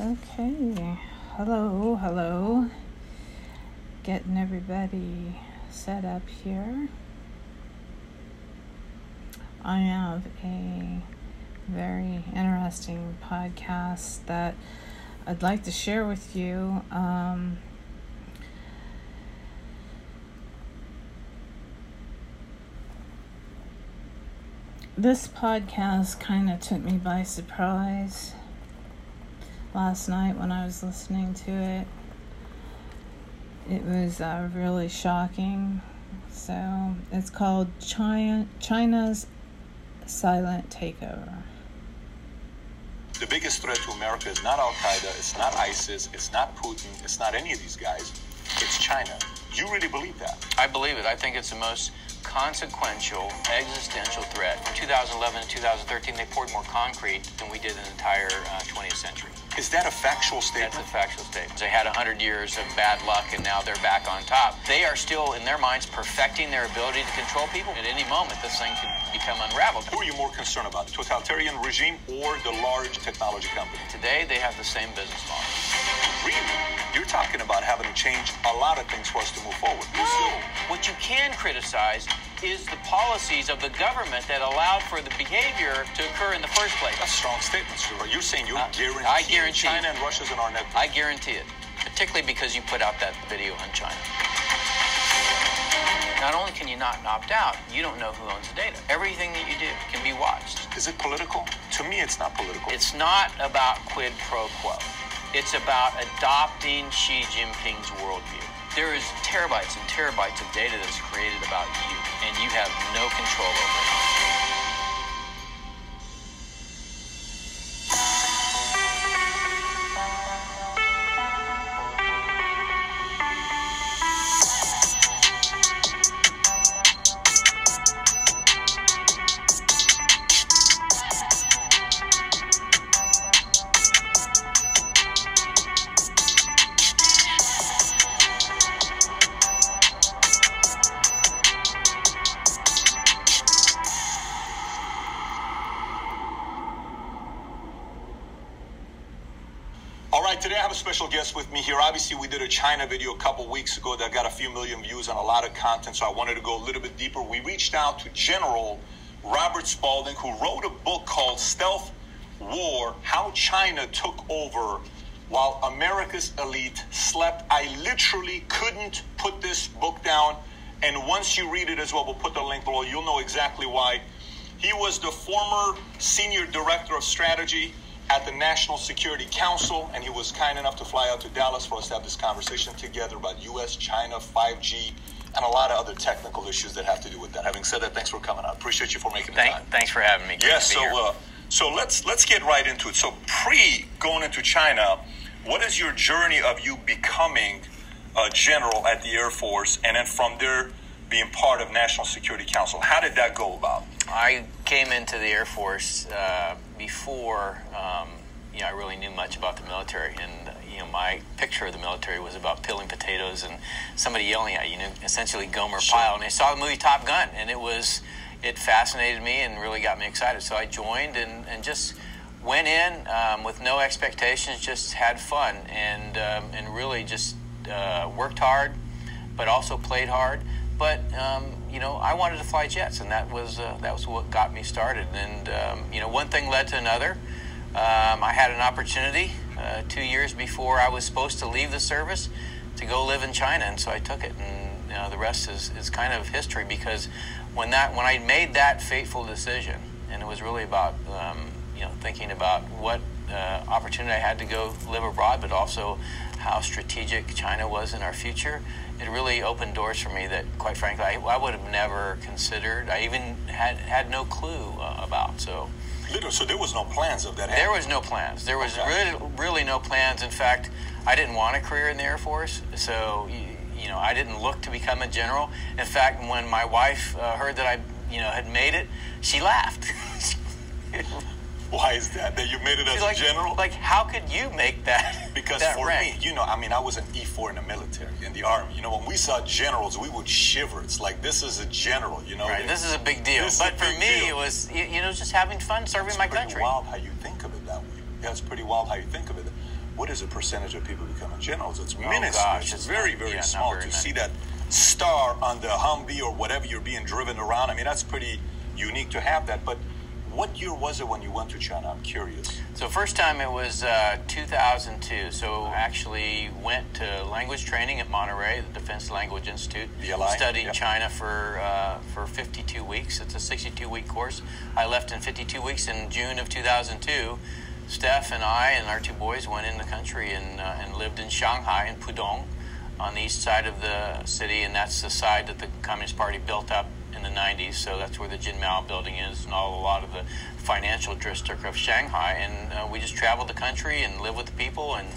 Okay, hello, hello. Getting everybody set up here. I have a very interesting podcast that I'd like to share with you. Um, this podcast kind of took me by surprise last night when I was listening to it. It was uh, really shocking. So it's called China, China's Silent Takeover. The biggest threat to America is not Al Qaeda, it's not ISIS, it's not Putin, it's not any of these guys. It's China. You really believe that? I believe it. I think it's the most consequential existential threat. From 2011 to 2013, they poured more concrete than we did in the entire uh, 20th century. Is that a factual statement? That's a factual statement. They had 100 years of bad luck and now they're back on top. They are still, in their minds, perfecting their ability to control people. At any moment, this thing could become unraveled. Who are you more concerned about, the totalitarian regime or the large technology company? Today, they have the same business model. Really? You're talking about having to change a lot of things for us to move forward. No. What you can criticize is the policies of the government that allowed for the behavior to occur in the first place. That's a strong statement, sir. You're saying you're Uh, guaranteeing I guarantee China it. and Russia's in our net. I guarantee it, particularly because you put out that video on China. Not only can you not opt out, you don't know who owns the data. Everything that you do can be watched. Is it political? To me, it's not political. It's not about quid pro quo. It's about adopting Xi Jinping's worldview. There is terabytes and terabytes of data that's created about you, and you have no control over it. China video a couple weeks ago that got a few million views on a lot of content, so I wanted to go a little bit deeper. We reached out to General Robert Spalding, who wrote a book called Stealth War How China Took Over While America's Elite Slept. I literally couldn't put this book down, and once you read it as well, we'll put the link below, you'll know exactly why. He was the former senior director of strategy at the National Security Council, and he was kind enough to fly out to Dallas for us to have this conversation together about U.S., China, 5G, and a lot of other technical issues that have to do with that. Having said that, thanks for coming out. Appreciate you for making the Thank, time. thanks for having me. Yes, so uh, so let's let's get right into it. So pre going into China, what is your journey of you becoming a general at the Air Force, and then from there being part of National Security Council? How did that go about? I came into the Air Force uh, before um, you know I really knew much about the military, and you know my picture of the military was about peeling potatoes and somebody yelling at you, you know, essentially Gomer Sure. Pyle. And I saw the movie Top Gun, and it was it fascinated me and really got me excited. So I joined and, and just went in um, with no expectations, just had fun and um, and really just uh, worked hard, but also played hard. But um, you know, I wanted to fly jets, and that was uh, that was what got me started. And um, you know, one thing led to another. Um, I had an opportunity uh, two years before I was supposed to leave the service to go live in China, and so I took it. And you know, the rest is, is kind of history because when that when I made that fateful decision, and it was really about um, you know thinking about what uh, opportunity I had to go live abroad, but also how strategic China was in our future. It really opened doors for me that, quite frankly, I, I would have never considered. I even had had no clue uh, about. So Literally, so there was no plans of that. there was no plans. There was Okay. really, really no plans. In fact, I didn't want a career in the Air Force, so you, you know I didn't look to become a general. In fact, when my wife uh, heard that I you know had made it, she laughed. Why is that? That you made it as She's a general? like how could you make that? Because that for rank? me, you know, I mean, I was an E4 in the military, in the army. You know, when we saw generals, we would shiver. It's like this is a general. You know, Right, this is a big deal. This But for me, deal. it was you, you know just having fun serving it's my pretty country. wild how you think of it that way. Yeah, it's pretty wild how you think of it. what is the percentage of people becoming generals? It's Oh, minuscule. gosh, it's very, not- very yeah, small very to see that star on the Humvee or whatever you're being driven around. I mean, that's pretty unique to have that. But what year was it when you went to China? I'm curious. So first time it was uh, 2002. So actually went to language training at Monterey, the Defense Language Institute. DLI, Studied yep. China for uh, for 52 weeks. It's a 62 week course. I left in 52 weeks in June of 2002. Steph and I and our two boys went in the country and uh, and lived in Shanghai in Pudong, on the east side of the city, and that's the side that the Communist Party built up in the 90s. So that's where the Jinmao building is, and all a lot of the financial district of Shanghai. And uh, we just traveled the country and lived with the people, and,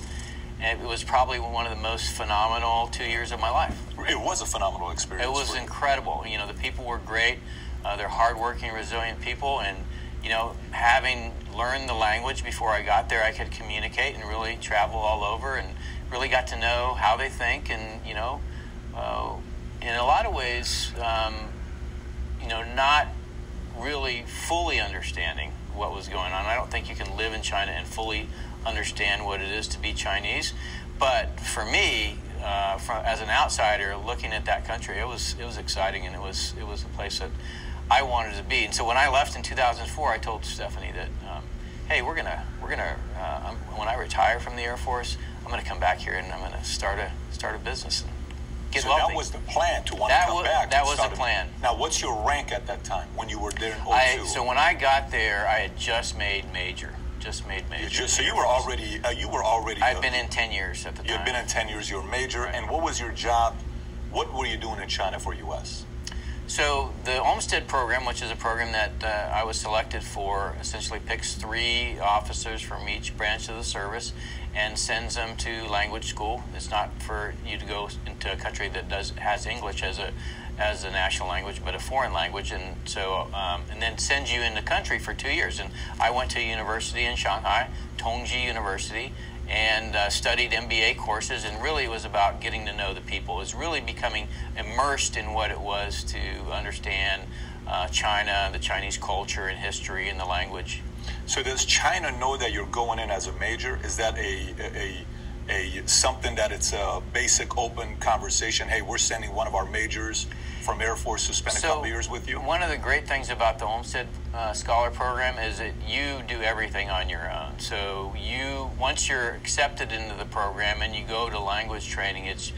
and it was probably one of the most phenomenal two years of my life. It was a phenomenal experience. It was incredible. You know, the people were great. Uh, they're hardworking, resilient people, and you know, having learned the language before I got there, I could communicate and really travel all over, and really got to know how they think, and you know, uh, in a lot of ways, um, you know, not really fully understanding what was going on. I don't think you can live in China and fully understand what it is to be Chinese. But for me, uh, from, as an outsider looking at that country, it was it was exciting and it was it was a place that I wanted to be. And so when I left in 2004, I told Stephanie that, um, hey, we're gonna we're gonna uh, when I retire from the Air Force, I'm gonna come back here and I'm gonna start a start a business and get so wealthy. that was the plan to want That to come wa- back. that was the a- plan. Now, what's your rank at that time when you were there in 02? I, so when I got there, I had just made major, just made major. Just, so you were already uh, you were already. I'd uh, been in ten years at the time. You time. had been in ten years. You were major, and what was your job? What were you doing in China for U.S.? So the Olmsted program, which is a program that uh, I was selected for, essentially picks three officers from each branch of the service and sends them to language school. It's not for you to go into a country that does has English as a as a national language, but a foreign language, and so um, and then sends you in the country for two years. And I went to a university in Shanghai, Tongji University, and uh, studied MBA courses, and really it was about getting to know the people. It was really becoming immersed in what it was to understand uh, China, the Chinese culture and history and the language. So does China know that you're going in as a major? Is that a a, a something that it's a basic open conversation? Hey, we're sending one of our majors from Air Force to spend a couple years with you. One of the great things about the Olmsted uh, Scholar Program is that you do everything on your own. So you, once you're accepted into the program and you go to language training, it's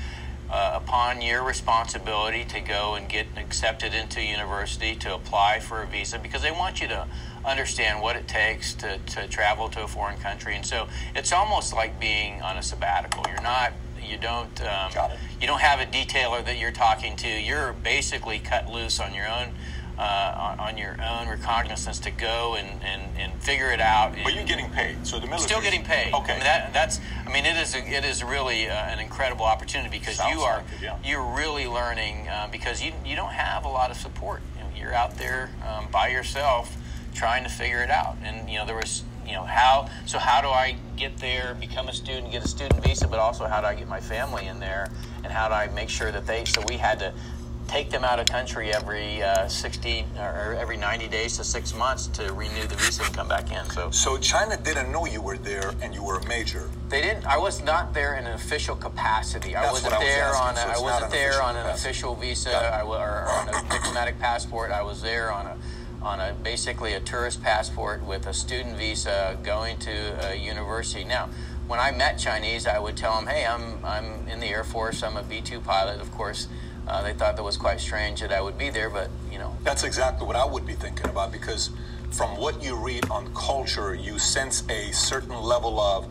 uh, upon your responsibility to go and get accepted into university to apply for a visa because they want you to understand what it takes to, to travel to a foreign country. And so it's almost like being on a sabbatical. You're not, you don't, um, you don't have a detailer that you're talking to. You're basically cut loose on your own, uh, on, on your own recognizance to go and, and, and figure it out. But you're getting paid. So the military Still getting paid. Okay. I mean, that, that's. I mean, it is. A, it is really uh, an incredible opportunity because Sounds you are. like it, yeah. You're really learning uh, because you you don't have a lot of support. You know, you're out there um, by yourself trying to figure it out. And you know, there was. You know how. So how do I get there, become a student, get a student visa, but also how do I get my family in there, and how do I make sure that they? So we had to take them out of country every uh, 60 or every 90 days to six months to renew the visa and come back in. So so China didn't know you were there and you were a major. they didn't. I was not there in an official capacity. I wasn't I was there asking, on. A, so I wasn't an there official on an capacity. official visa. I, wa- or on a diplomatic passport. I was there on a on a basically a tourist passport with a student visa going to a university. Now, when I met Chinese, I would tell them, "Hey, I'm I'm in the Air Force. I'm a B two pilot." Of course, uh, they thought that was quite strange that I would be there, but you know, That's exactly what I would be thinking about because from what you read on culture, you sense a certain level of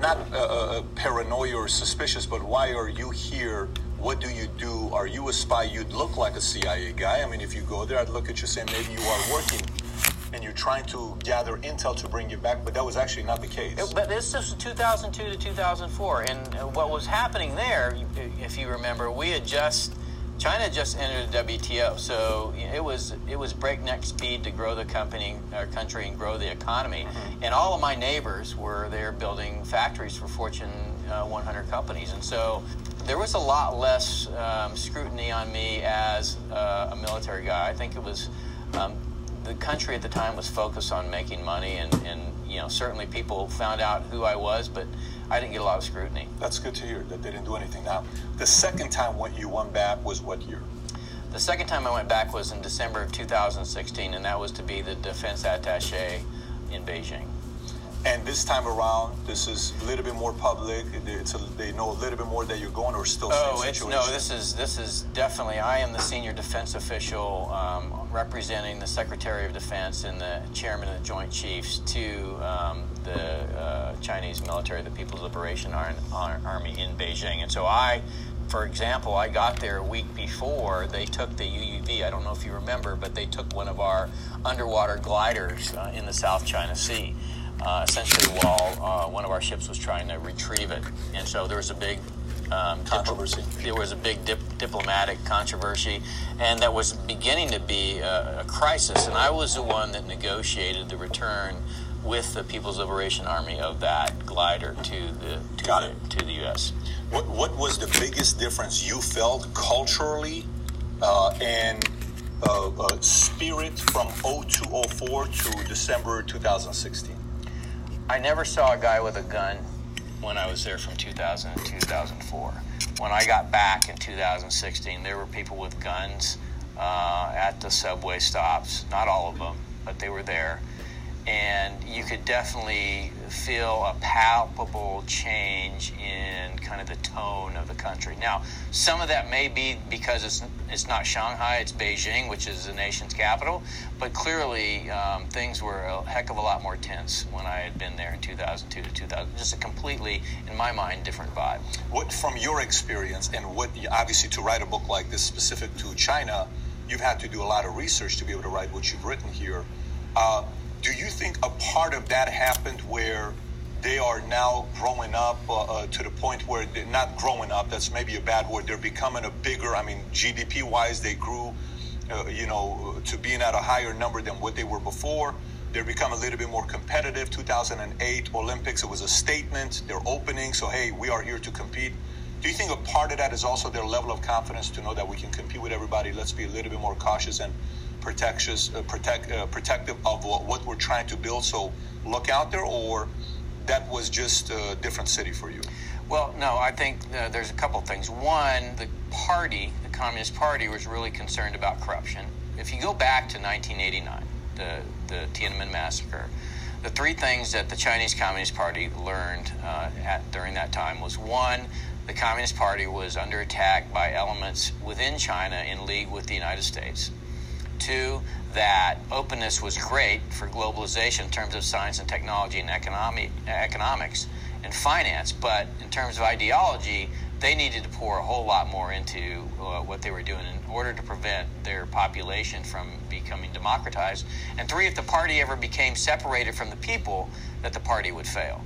not uh, uh, paranoia or suspicious, but why are you here? What do you do? Are you a spy? You'd look like a CIA guy. I mean, if you go there, I'd look at you saying maybe you are working and you're trying to gather intel to bring you back, but that was actually not the case. It- But this is 2002 to 2004, and uh, what was happening there, if you remember, we had just China just entered the WTO, so it was it was breakneck speed to grow the company, our country, and grow the economy. And all of my neighbors were there building factories for Fortune uh, 100 companies, and so there was a lot less um, scrutiny on me as uh, a military guy. I think it was. Um, the country at the time was focused on making money and, and you know, certainly people found out who I was, but I didn't get a lot of scrutiny. That's good to hear that they didn't do anything. Now, the second time when you went back was what year? The second time I went back was in December of 2016, and that was to be the defense attaché in Beijing. And this time around, this is a little bit more public. It's a, they know a little bit more that you're going, or still oh, same situation. no. This is this is definitely. I am the senior defense official um, representing the Secretary of Defense and the Chairman of the Joint Chiefs to um, the uh, Chinese military, the People's Liberation Army in Beijing. And so I for example, I got there a week before they took the UUV. I don't know if you remember, but they took one of our underwater gliders uh, in the South China Sea, uh, essentially while uh, one of our ships was trying to retrieve it. And so there was a big um, controversy. Dip- there was a big dip- diplomatic controversy, and that was beginning to be a, a crisis. And I was the one that negotiated the return with the People's Liberation Army of that glider to the to, Got the, it. to the U.S. What What was the biggest difference you felt culturally uh, and uh, uh, spirit from 0204 to December 2016? I never saw a guy with a gun when I was there from 2000 to 2004. When I got back in 2016, there were people with guns uh, at the subway stops. Not all of them, but they were there and you could definitely feel a palpable change in kind of the tone of the country. Now, some of that may be because it's it's not Shanghai, it's Beijing, which is the nation's capital. But clearly, um, things were a heck of a lot more tense when I had been there in 2002 to 2000. Just a completely, in my mind, different vibe. What from your experience and what obviously to write a book like this specific to China, you've had to do a lot of research to be able to write what you've written here. Uh, do you think a part of that happened where they are now growing up uh, uh, to the point where they're not growing up? That's maybe a bad word. They're becoming a bigger. I mean, GDP wise, they grew, uh, you know, to being at a higher number than what they were before. They're becoming a little bit more competitive. 2008 Olympics, it was a statement. They're opening, so hey, we are here to compete. Do you think a part of that is also their level of confidence to know that we can compete with everybody? Let's be a little bit more cautious and protectious, uh, protect, uh, protective of what we're trying to build. So look out there, or that was just a different city for you. Well, no, I think uh, there's a couple things. One, the party, the Communist Party, was really concerned about corruption. If you go back to 1989, the, the Tiananmen massacre, the three things that the Chinese Communist Party learned uh, at, during that time was one, the Communist Party was under attack by elements within China in league with the United States. Two, that openness was great for globalization in terms of science and technology and economic, economics and finance, but in terms of ideology, they needed to pour a whole lot more into uh, what they were doing in order to prevent their population from becoming democratized. And three, if the party ever became separated from the people, that the party would fail.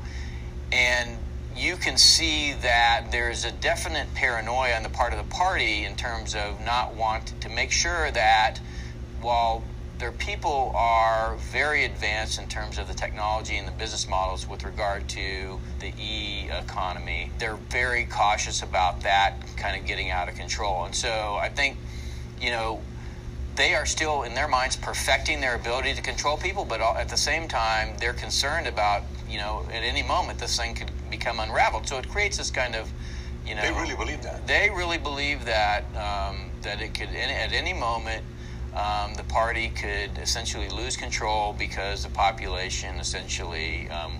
And you can see that there's a definite paranoia on the part of the party in terms of not wanting to make sure that while their people are very advanced in terms of the technology and the business models with regard to the e economy. They're very cautious about that kind of getting out of control. And so I think, you know, they are still, in their minds, perfecting their ability to control people, but at the same time, they're concerned about, you know, at any moment this thing could become unraveled. So it creates this kind of, you know. They really believe that. They really believe that, um, that it could, at any moment, um, the party could essentially lose control because the population essentially um,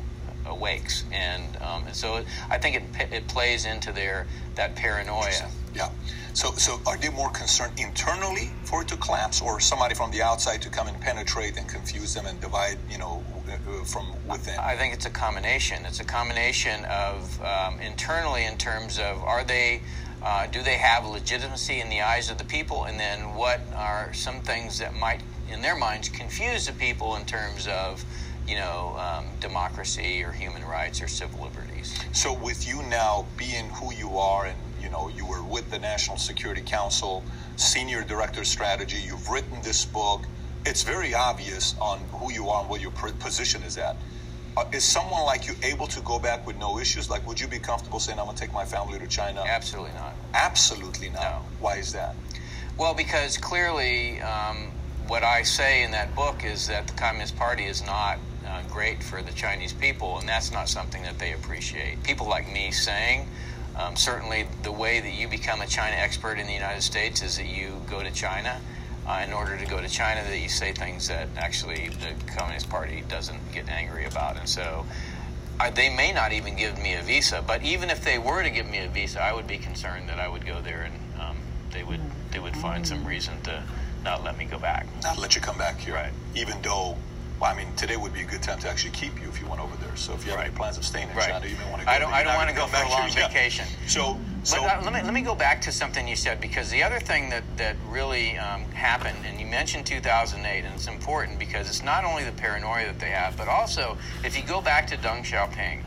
awakes, and, um, and so it, I think it, it plays into their that paranoia. Yeah. So, so are they more concerned internally for it to collapse, or somebody from the outside to come and penetrate and confuse them and divide, you know, uh, from within? I think it's a combination. It's a combination of um, internally in terms of are they uh, do they have legitimacy in the eyes of the people? And then what are some things that might, in their minds, confuse the people in terms of, you know, um, democracy or human rights or civil liberties? So, with you now being who you are, and you know, you were with the National Security Council, senior director of strategy, you've written this book. It's very obvious on who you are and what your position is at. Uh, is someone like you able to go back with no issues? Like, would you be comfortable saying, I'm going to take my family to China? Absolutely not. Absolutely not. No. Why is that? Well, because clearly, um, what I say in that book is that the Communist Party is not uh, great for the Chinese people, and that's not something that they appreciate. People like me saying, um, certainly the way that you become a China expert in the United States is that you go to China. Uh, in order to go to China, that you say things that actually the Communist Party doesn't get angry about, and so uh, they may not even give me a visa. But even if they were to give me a visa, I would be concerned that I would go there and um, they would they would find some reason to not let me go back. Not let you come back here. Right. Even though, well, I mean, today would be a good time to actually keep you if you went over there. So if you have Right. any plans of staying in Right. China, you may want to go. I don't. I don't want to go for a long vacation. So, so But uh, let me let me go back to something you said because the other thing that that really um, happened, and you mentioned 2008, and it's important because it's not only the paranoia that they have, but also if you go back to Deng Xiaoping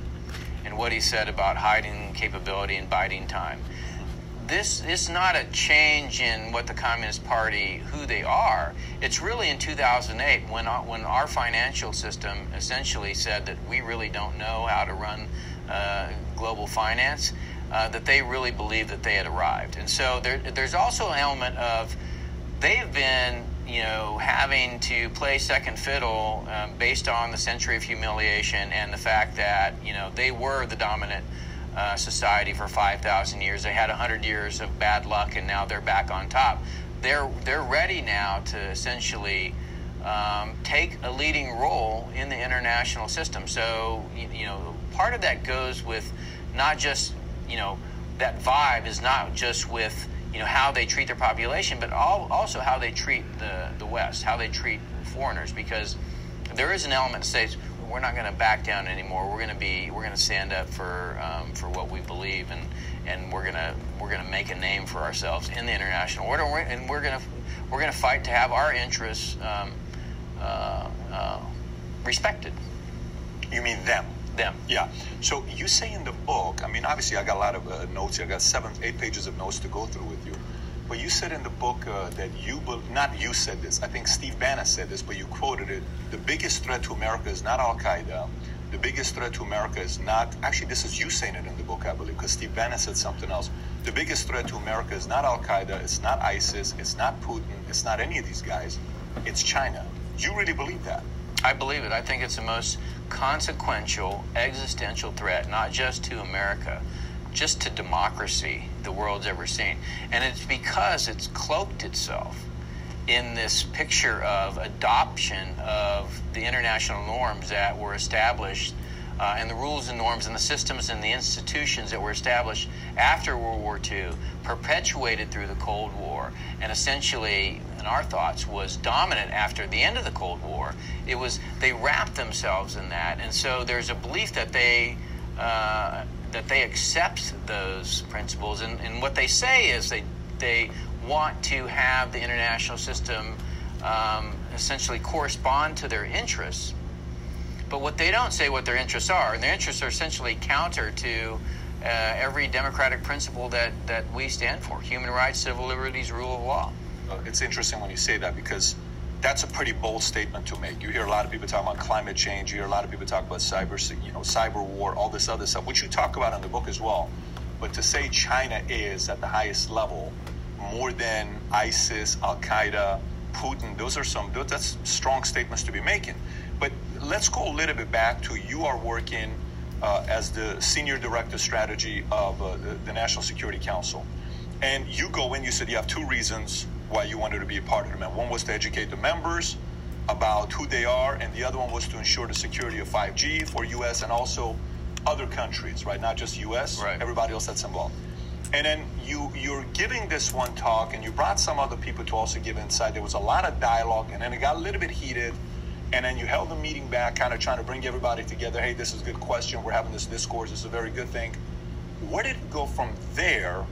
and what he said about hiding capability and biding time. This is not a change in what the Communist Party, who they are. It's really in 2008 when our, when our financial system essentially said that we really don't know how to run uh, global finance, uh, that they really believed that they had arrived. And so there, there's also an element of they've been, you know, having to play second fiddle um, based on the century of humiliation and the fact that, you know, they were the dominant uh, society for 5,000 years. They had 100 years of bad luck, and now they're back on top. They're they're ready now to essentially um, take a leading role in the international system. So you, you know, part of that goes with not just you know that vibe is not just with you know how they treat their population, but all, also how they treat the the West, how they treat foreigners, because there is an element that says we're not going to back down anymore. We're going to be we're going to stand up for um, for what we believe and and we're to we're to make a name for ourselves in the international order. And we're to we're to fight to have our interests um, uh, uh, respected. you mean them? Them. Yeah. So you say in the book, I mean, obviously, I got a lot of uh, notes. I got seven, eight pages of notes to go through with you. But you said in the book uh, that you, bel not you said this, I think Steve Bannon said this, but you quoted it. The biggest threat to America is not Al Qaeda. The biggest threat to America is not, actually, this is you saying it in the book, I believe, because Steve Bannon said something else. The biggest threat to America is not Al Qaeda, it's not ISIS, it's not Putin, it's not any of these guys, it's China. You really believe that? I believe it. I think it's the most consequential existential threat, not just to America, just to democracy the world's ever seen. And it's because it's cloaked itself in this picture of adoption of the international norms that were established uh, and the rules and norms and the systems and the institutions that were established after World War II, perpetuated through the Cold War, and essentially, in our thoughts, was dominant after the end of the Cold War. It was they wrapped themselves in that, and so there's a belief that they uh, that they accept those principles, and, and what they say is they they want to have the international system um, essentially correspond to their interests. But what they don't say what their interests are, and their interests are essentially counter to uh, every democratic principle that, that we stand for human rights, civil liberties, rule of law. It's interesting when you say that because that's a pretty bold statement to make. You hear a lot of people talk about climate change. You hear a lot of people talk about cyber, you know, cyber war, all this other stuff, which you talk about in the book as well. But to say China is at the highest level more than ISIS, Al Qaeda, Putin, those are some that's strong statements to be making. But let's go a little bit back to you are working uh, as the senior director strategy of uh, the National Security Council, and you go in. You said you have two reasons why you wanted to be a part of it. Man one was to educate the members about who they are, and the other one was to ensure the security of 5G for U.S. and also other countries, right? Not just U.S. Right. Everybody else that's involved. And then you you're giving this one talk, and you brought some other people to also give insight. There was a lot of dialogue, and then it got a little bit heated. And then you held the meeting back, kind of trying to bring everybody together. Hey, this is a good question. We're having this discourse. This is a very good thing. Where did it go from there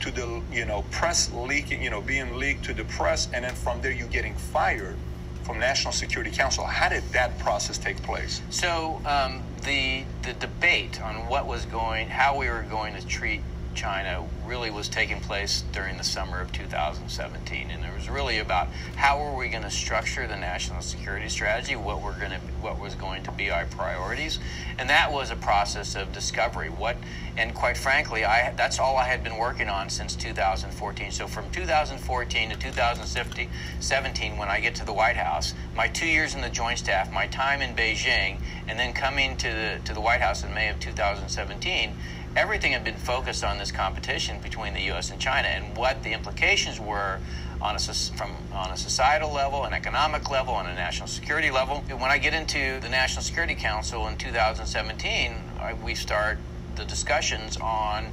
to the you know press leaking, you know, being leaked to the press, and then from there you getting fired from National Security Council? How did that process take place? So um, the the debate on what was going, how we were going to treat China really was taking place during the summer of 2017, and it was really about how were we going to structure the national security strategy, what we're going to, what was going to be our priorities, and that was a process of discovery. What, and quite frankly, I that's all I had been working on since 2014. So from 2014 to 2017, when I get to the White House, my two years in the Joint Staff, my time in Beijing, and then coming to the to the White House in May of 2017 everything had been focused on this competition between the U.S. and China and what the implications were on a, from, on a societal level, an economic level, on a national security level. When I get into the National Security Council in 2017, I, we start the discussions on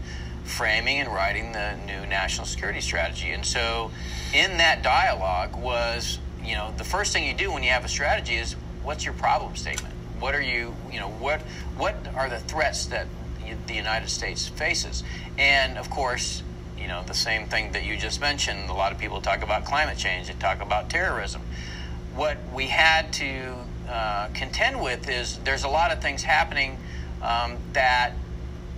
framing and writing the new national security strategy. And so, in that dialogue was, you know, the first thing you do when you have a strategy is what's your problem statement? What are you, you know, what what are the threats that the United States faces. And of course, you know, the same thing that you just mentioned, a lot of people talk about climate change, they talk about terrorism. What we had to uh, contend with is there's a lot of things happening um, that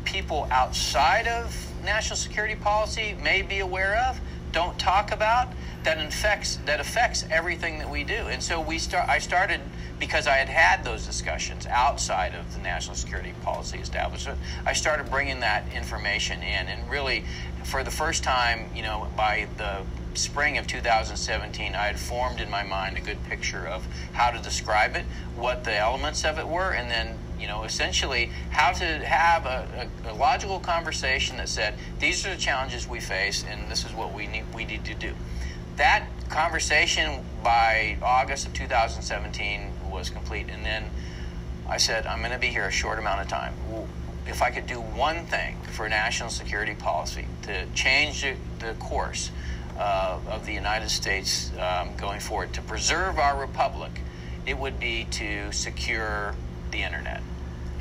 people outside of national security policy may be aware of, don't talk about, that affects that affects everything that we do. And so we start. I started because I had had those discussions outside of the national security policy establishment. I started bringing that information in, and really, for the first time, you know, by the spring of 2017, I had formed in my mind a good picture of how to describe it, what the elements of it were, and then you know, essentially how to have a, a, a, logical conversation that said, these are the challenges we face, and this is what we need, we need to do. That conversation by August of 2017 was complete. And then I said, I'm going to be here a short amount of time. If I could do one thing for national security policy to change the, course uh, of the United States um, going forward, to preserve our republic, it would be to secure the internet.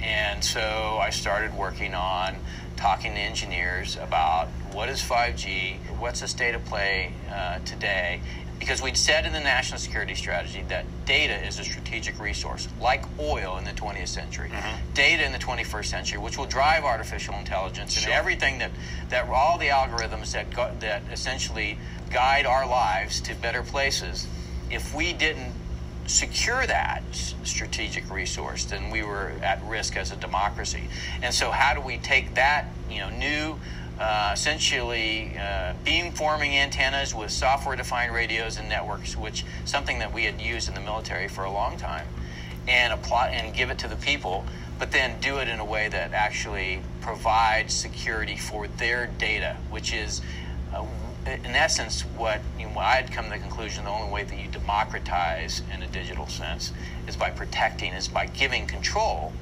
And so I started working on talking to engineers about what is 5G, what's the state of play uh, today, because we'd said in the national security strategy that data is a strategic resource, like oil in the 20th century, mm-hmm. data in the 21st century, which will drive artificial intelligence sure. and everything that, that all the algorithms that, go, that essentially guide our lives to better places. If we didn't secure that strategic resource, then we were at risk as a democracy. And so, how do we take that, you know, new uh, essentially uh, beamforming antennas with software-defined radios and networks, which something that we had used in the military for a long time, and apply and give it to the people, but then do it in a way that actually provides security for their data, which is. Uh, in essence, what you know, I had come to the conclusion the only way that you democratize in a digital sense is by protecting, is by giving control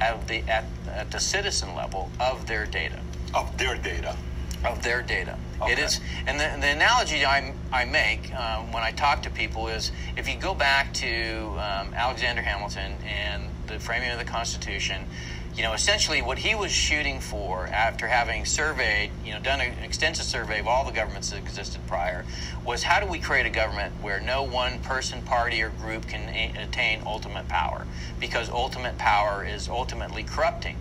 at the, at, at the citizen level of their data. Of their data. Of their data. Okay. It is, and the, the analogy I, I make um, when I talk to people is if you go back to um, Alexander Hamilton and the framing of the Constitution, you know, essentially what he was shooting for after having surveyed, you know, done an extensive survey of all the governments that existed prior, was how do we create a government where no one person, party, or group can a- attain ultimate power? Because ultimate power is ultimately corrupting.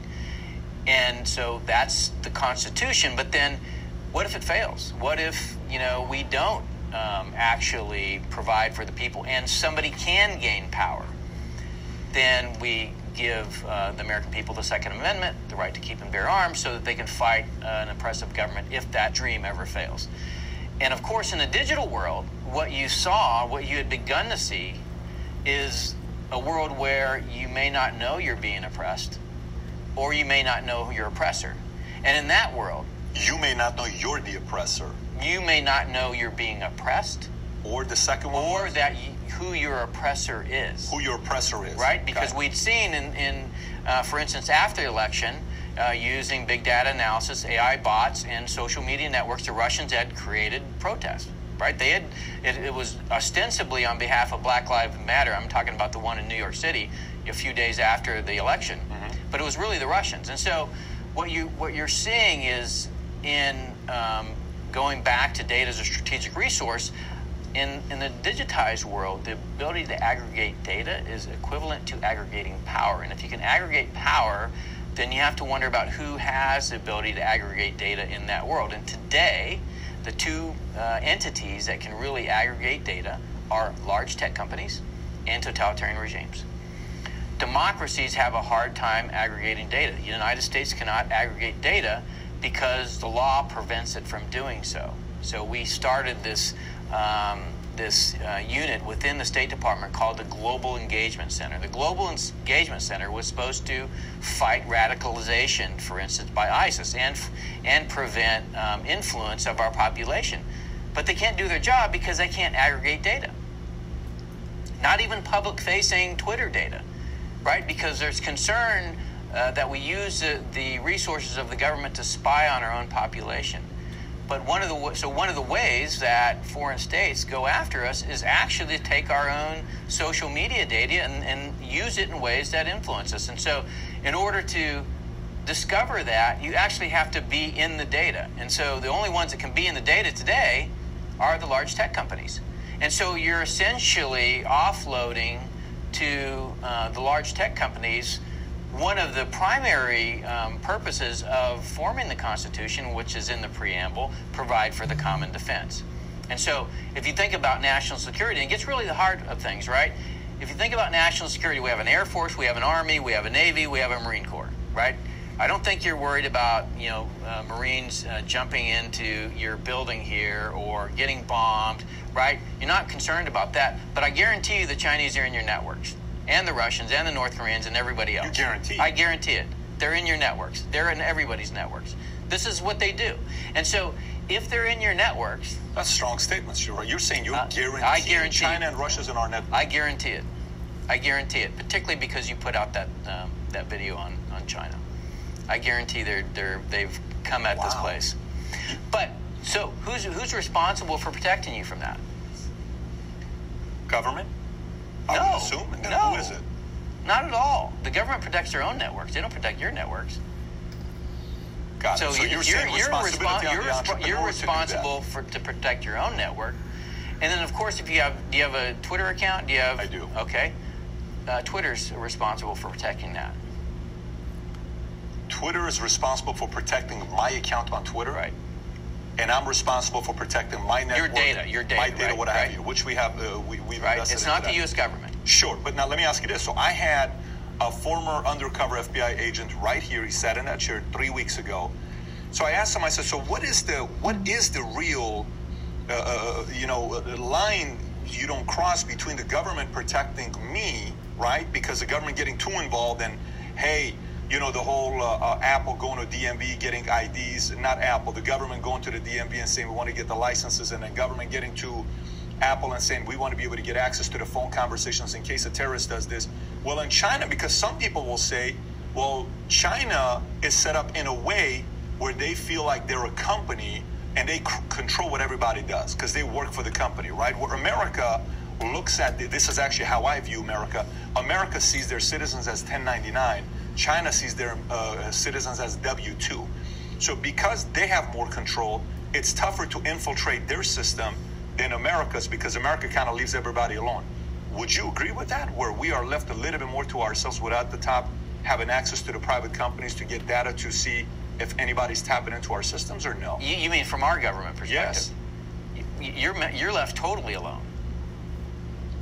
And so that's the Constitution. But then, what if it fails? What if you know we don't um, actually provide for the people, and somebody can gain power? Then we give uh, the American people the Second Amendment, the right to keep and bear arms, so that they can fight uh, an oppressive government if that dream ever fails. And of course, in the digital world, what you saw, what you had begun to see, is a world where you may not know you're being oppressed or you may not know your oppressor. And in that world, you may not know you're the oppressor. You may not know you're being oppressed. Or the second one. Or that you, who your oppressor is. Who your oppressor is. Right? Because okay. we'd seen in, in uh, for instance, after the election, uh, using big data analysis, AI bots, and social media networks, the Russians had created protests. Right? They had it, it was ostensibly on behalf of Black Lives Matter. I'm talking about the one in New York City a few days after the election. Mm-hmm but it was really the Russians. And so what you what you're seeing is in um, going back to data as a strategic resource. In, in the digitized world, the ability to aggregate data is equivalent to aggregating power. And if you can aggregate power, then you have to wonder about who has the ability to aggregate data in that world. And today, the two uh, entities that can really aggregate data are large tech companies and totalitarian regimes. Democracies have a hard time aggregating data. The United States cannot aggregate data because the law prevents it from doing so. So we started this um, this uh, unit within the State Department called the Global Engagement Center. The Global Engagement Center was supposed to fight radicalization, for instance, by ISIS and and prevent um, influence of our population. But they can't do their job because they can't aggregate data. Not even public-facing Twitter data, right? Because there's concern uh, that we use the, the resources of the government to spy on our own population. But one of the so one of the ways that foreign states go after us is actually to take our own social media data and, and use it in ways that influence us. And so, in order to discover that, you actually have to be in the data. And so, the only ones that can be in the data today are the large tech companies. And so, you're essentially offloading to uh, the large tech companies one of the primary um, purposes of forming the Constitution, which is in the preamble, provide for the common defense. And so, if you think about national security, it gets really the heart of things, right? If you think about national security, we have an Air Force, we have an Army, we have a Navy, we have a Marine Corps, right? I don't think you're worried about, you know, uh, Marines uh, jumping into your building here or getting bombed, right? You're not concerned about that. But I guarantee you the Chinese are in your networks and the Russians and the North Koreans and everybody else. You guarantee? I guarantee it. They're in your networks. They're in everybody's networks. This is what they do. And so if they're in your networks, that's a strong statements. You're You're saying you uh, guarantee, I guarantee China and Russia's in our network. I guarantee it. I guarantee it, particularly because you put out that um, that video on, on China. I guarantee they're they're they've come at wow. this place. But so who's who's responsible for protecting you from that? Government. No, I would assume. Then no, who is it? Not at all. The government protects their own networks. They don't protect your networks. Got so, it. So you're, you're, saying you're, responsibility respon- on you're, resp- you're responsible that. for to protect your own network. And then, of course, if you have do you have a Twitter account? Do you have? I do. Okay. Uh, Twitter's responsible for protecting that. Twitter is responsible for protecting my account on Twitter. Right. And I'm responsible for protecting my network. Your data, your data, My data, right, what right. have you, which we have, uh, we, we've Right. It's not the. U.S. government. Sure, but now let me ask you this. So I had a former undercover FBI agent right here. He sat in that chair three weeks ago. So I asked him. I said, "So what is the what is the real, uh, uh, you know, uh, line you don't cross between the government protecting me, right? Because the government getting too involved, and hey, you know, the whole uh, uh, Apple going to DMV getting IDs, not Apple, the government going to the DMV and saying we want to get the licenses, and then government getting to Apple and saying we want to be able to get access to the phone conversations in case a terrorist does this. Well, in China, because some people will say, well, China is set up in a way where they feel like they're a company and they c- control what everybody does because they work for the company, right? Where America looks at the, this is actually how I view America. America sees their citizens as 1099. China sees their uh, citizens as W 2. So because they have more control, it's tougher to infiltrate their system than America's because America kind of leaves everybody alone. Would you agree with that? Where we are left a little bit more to ourselves without the top having access to the private companies to get data to see if anybody's tapping into our systems or no? You, you mean from our government perspective? Yes. You- You're you're left totally alone.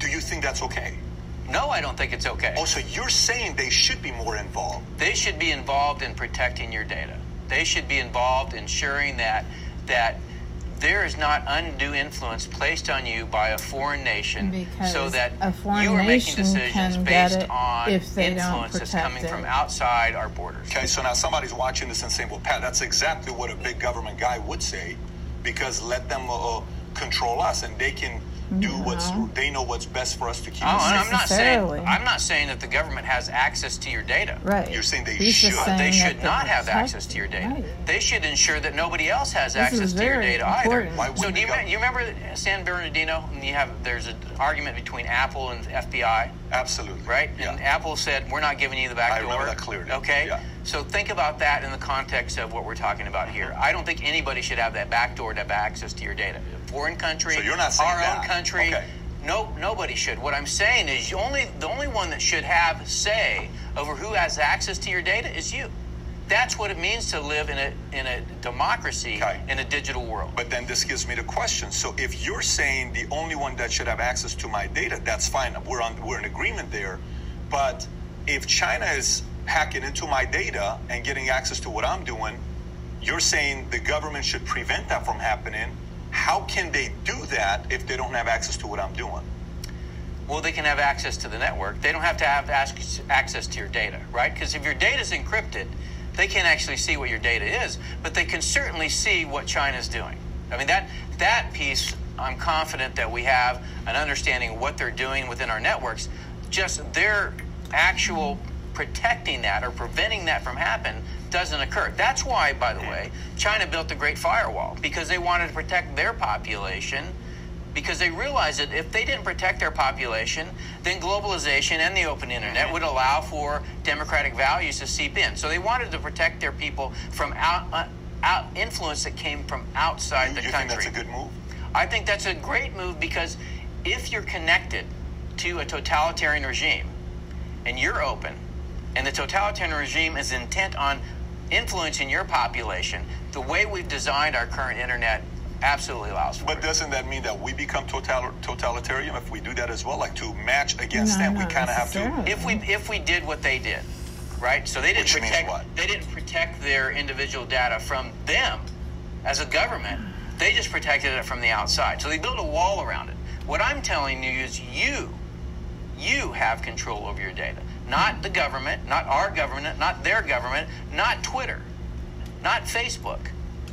Do you think that's okay? No, I don't think it's okay. Oh, so you're saying they should be more involved? They should be involved in protecting your data. They should be involved ensuring that that there is not undue influence placed on you by a foreign nation Because so that a foreign you are making decisions based on if they don't influence that's coming it. from outside our borders. Okay, so now somebody's watching this and saying, well, Pat, that's exactly what a big government guy would say because let them uh, control us and they can do what's, uh-huh. they know what's best for us to keep Oh, us and. I'm not saying I'm not saying that the government has access to your data. Right. You're saying they He's should. saying They that should they're not have access to your data. Right. They should ensure that nobody else has This access to your data important. either. Why So wouldn't do you, the me- you remember San Bernardino? And you have there's an argument between Apple and FBI, Absolutely. right? Yeah. And Apple said we're not giving you the back I door. remember that clearly. Okay. Yeah. So think about that in the context of what we're talking about here. Uh-huh. I don't think anybody should have that back door to have access to your data. Foreign country, So you're not saying our that. own country. Okay. No, nobody should. What I'm saying is, you only the only one that should have say over who has access to your data is you. That's what it means to live in a in a democracy Okay. in a digital world. But then this gives me the question. So if you're saying the only one that should have access to my data, that's fine. We're on we're in agreement there. But if China is hacking into my data and getting access to what I'm doing, you're saying the government should prevent that from happening. How can they do that if they don't have access to what I'm doing? well, they can have access to the network. They don't have to have ac- access to your data, right? Because if your data is encrypted, they can't actually see what your data is, but they can certainly see what China's doing. I mean, that that piece, I'm confident that we have an understanding of what they're doing within our networks. Just their actual protecting that or preventing that from happening doesn't occur. That's why, by the way, China built the Great Firewall because they wanted to protect their population because they realized that if they didn't protect their population, then globalization and the open internet would allow for democratic values to seep in. So they wanted to protect their people from out, uh, out influence that came from outside You the think country. that's a good move? I think that's a great move because if you're connected to a totalitarian regime and you're open, and the totalitarian regime is intent on influencing your population, the way we've designed our current internet absolutely allows for But it. doesn't that mean that we become total, totalitarian if we do that as well? Like to match against No, them, we kind of have to. if we if we did what they did, right? So they didn't Which means protect what? they didn't protect their individual data from them as a government. They just protected it from the outside. So they built a wall around it. What I'm telling you is you you have control over your data. Not the government, not our government, not their government, not Twitter, not Facebook.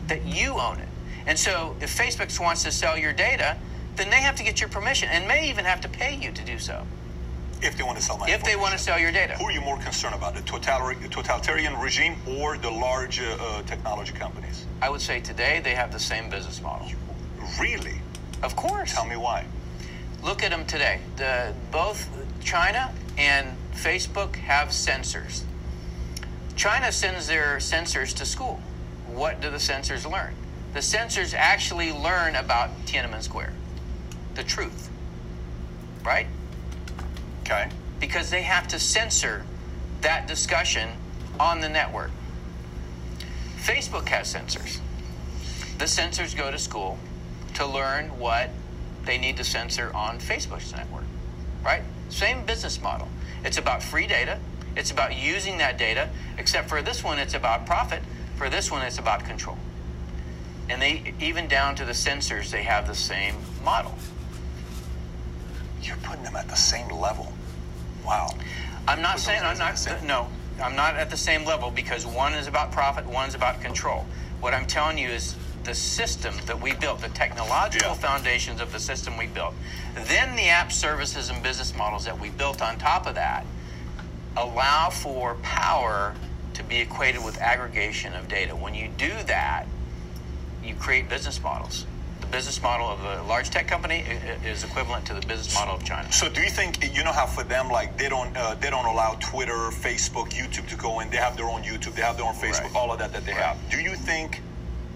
That you own it. And so if Facebook wants to sell your data, then they have to get your permission and may even have to pay you to do so. If they want to sell my If they want to sell your data. Who are you more concerned about, the totalitarian, totalitarian regime or the large uh, uh, technology companies? I would say today they have the same business model. Really? Of course. Tell me why. Look at them today. The, both China and Facebook have censors. China sends their censors to school. What do the censors learn? The censors actually learn about Tiananmen Square, the truth, right? Okay. Because they have to censor that discussion on the network. Facebook has censors. The censors go to school to learn what they need to censor on Facebook's network, right? Same business model. It's about free data. It's about using that data, except for this one, it's about profit. For this one, it's about control. And they, even down to the censors, they have the same model. You're putting them at the same level. Wow. I'm not saying I'm not. same- No, I'm not at the same level because one is about profit, one's about control. What I'm telling you is the system that we built, the technological Yeah. foundations of the system we built, then the app services and business models that we built on top of that allow for power to be equated with aggregation of data. When you do that, you create business models. The business model of a large tech company is equivalent to the business model of China. So do you think you know how for them like they don't uh, they don't allow Twitter, Facebook, YouTube to go in? They have their own YouTube, they have their own Facebook, Right. all of that that they have. Do you think?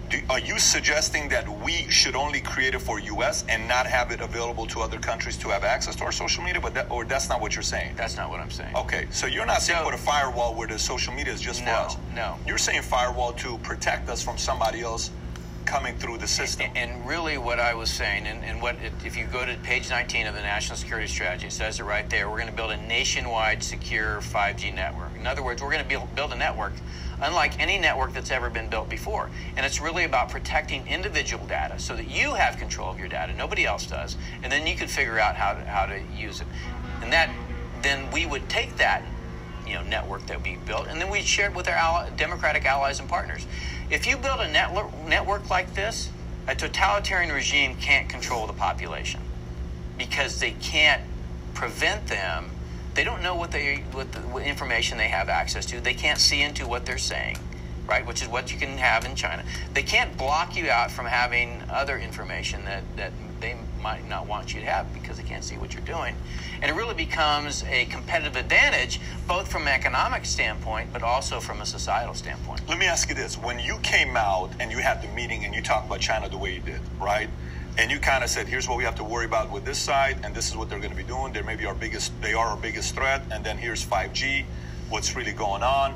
Do, are you suggesting that we should only create it for U.S. and not have it available to other countries to have access to our social media? But that, or that's not what you're saying. That's not what I'm saying. Okay, so you're not saying So- put a firewall where the social media is just No, for us. no. You're saying firewall to protect us from somebody else coming through the system. And really, what I was saying, and, and what if you go to page 19 of the National Security Strategy, it says it right there. We're going to build a nationwide secure 5G network. In other words, we're going to build, build a network unlike any network that's ever been built before. And it's really about protecting individual data so that you have control of your data, nobody else does, and then you can figure out how to, how to use it. And that, then we would take that you know network that we built, and then we share it with our ally, democratic allies and partners. If you build a network network like this, a totalitarian regime can't control the population because they can't prevent them. They don't know what they what, the, what information they have access to. They can't see into what they're saying, right? Which is what you can have in China. They can't block you out from having other information that that they might not want you to have because they can't see what you're doing. And it really becomes a competitive advantage, both from an economic standpoint, but also from a societal standpoint. Let me ask you this: When you came out and you had the meeting and you talked about China the way you did, right? And you kind of said, "Here's what we have to worry about with this side, and this is what they're going to be doing. They're maybe our biggest, they are our biggest threat, and then here's 5G. What's really going on?"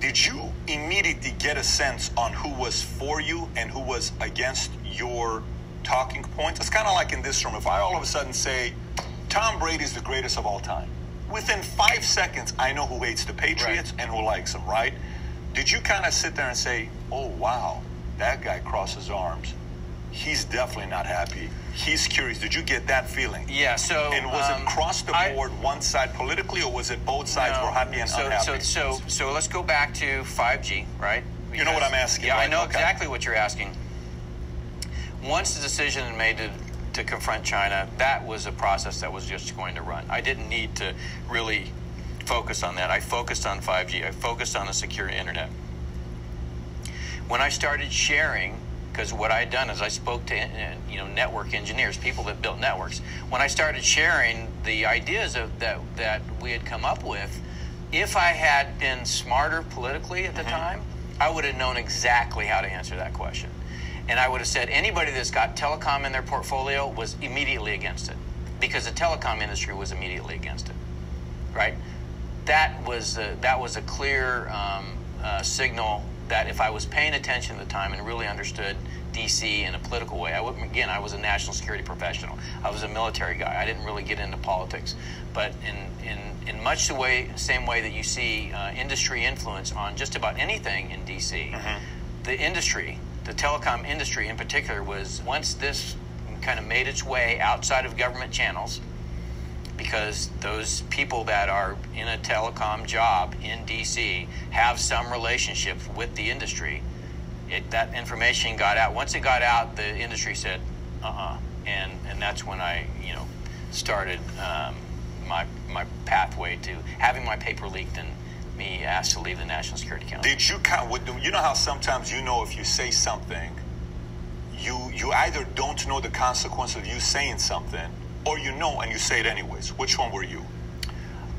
did you immediately get a sense on who was for you and who was against your talking points? It's kind of like in this room. If I all of a sudden say, Tom Brady is the greatest of all time, within five seconds, I know who hates the Patriots right. and who likes them, right? Did you kind of sit there and say, oh, wow, that guy crosses arms? He's definitely not happy. He's curious. Did you get that feeling? Yeah. So, and was um, it across the board, I, one side politically, or was it both sides no, were happy and so, unhappy? So, so, so let's go back to 5G, right? Because, you know what I'm asking? Yeah, right? I know okay. exactly what you're asking. Once the decision made to to confront China, that was a process that was just going to run. I didn't need to really focus on that. I focused on 5G. I focused on the secure internet. When I started sharing, because what I had done is I spoke to you know network engineers, people that built networks. When I started sharing the ideas of that that we had come up with, if I had been smarter politically at the mm-hmm. time, I would have known exactly how to answer that question. And I would have said anybody that's got telecom in their portfolio was immediately against it because the telecom industry was immediately against it, right? That was a, that was a clear um, uh, signal that if I was paying attention at the time and really understood DC in a political way, I would, again, I was a national security professional. I was a military guy. I didn't really get into politics, but in in in much the way same way that you see uh, industry influence on just about anything in DC, mm-hmm. the industry the telecom industry in particular was once this kind of made its way outside of government channels because those people that are in a telecom job in DC have some relationship with the industry. It, that information got out. Once it got out, the industry said, "Uh-uh," and and that's when I, you know, started um, my my pathway to having my paper leaked and me asked to leave the National Security Council. Did you count? You know how sometimes you know if you say something, you you either don't know the consequence of you saying something, or you know and you say it anyways. Which one were you?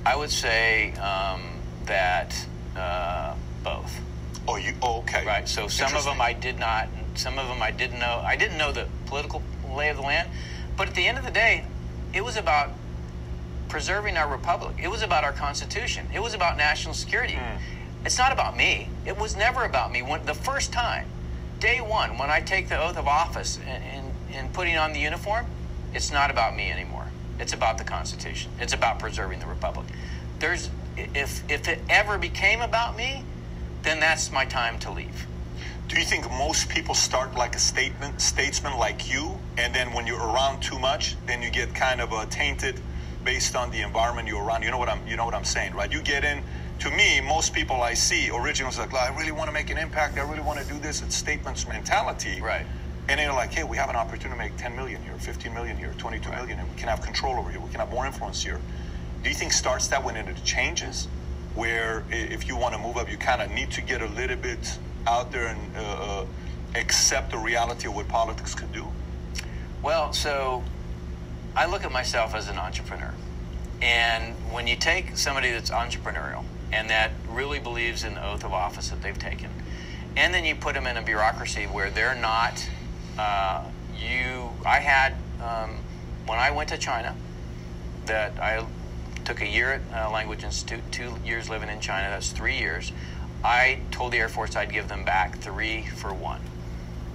I would say um, that uh, both. Oh, you oh, okay? Right. So some of them I did not. Some of them I didn't know. I didn't know the political lay of the land. But at the end of the day, it was about preserving our republic. It was about our Constitution. It was about national security. Mm. It's not about me. It was never about me. When the first time, day one, when I take the oath of office and, and, and putting on the uniform, it's not about me anymore. It's about the Constitution. It's about preserving the republic. There's if if it ever became about me, then that's my time to leave. Do you think most people start like a statement statesman like you, and then when you're around too much, then you get kind of a tainted based on the environment you're around. You know what I'm you know what I'm saying, right? You get in to me, most people I see originally like, I really want to make an impact, I really want to do this. It's statements mentality. Right. And they're like, hey, we have an opportunity to make 10 million here, 15 million here, 22 right. million, and we can have control over here. We can have more influence here. Do you think starts that when it changes? Where if you want to move up, you kind of need to get a little bit out there and uh, uh, accept the reality of what politics can do? Well, so I look at myself as an entrepreneur. And when you take somebody that's entrepreneurial and that really believes in the oath of office that they've taken, and then you put them in a bureaucracy where they're not, uh, you, I had, um, when I went to China, that I took a year at uh, Language Institute, two years living in China, that's three years. I told the Air Force I'd give them back three for one.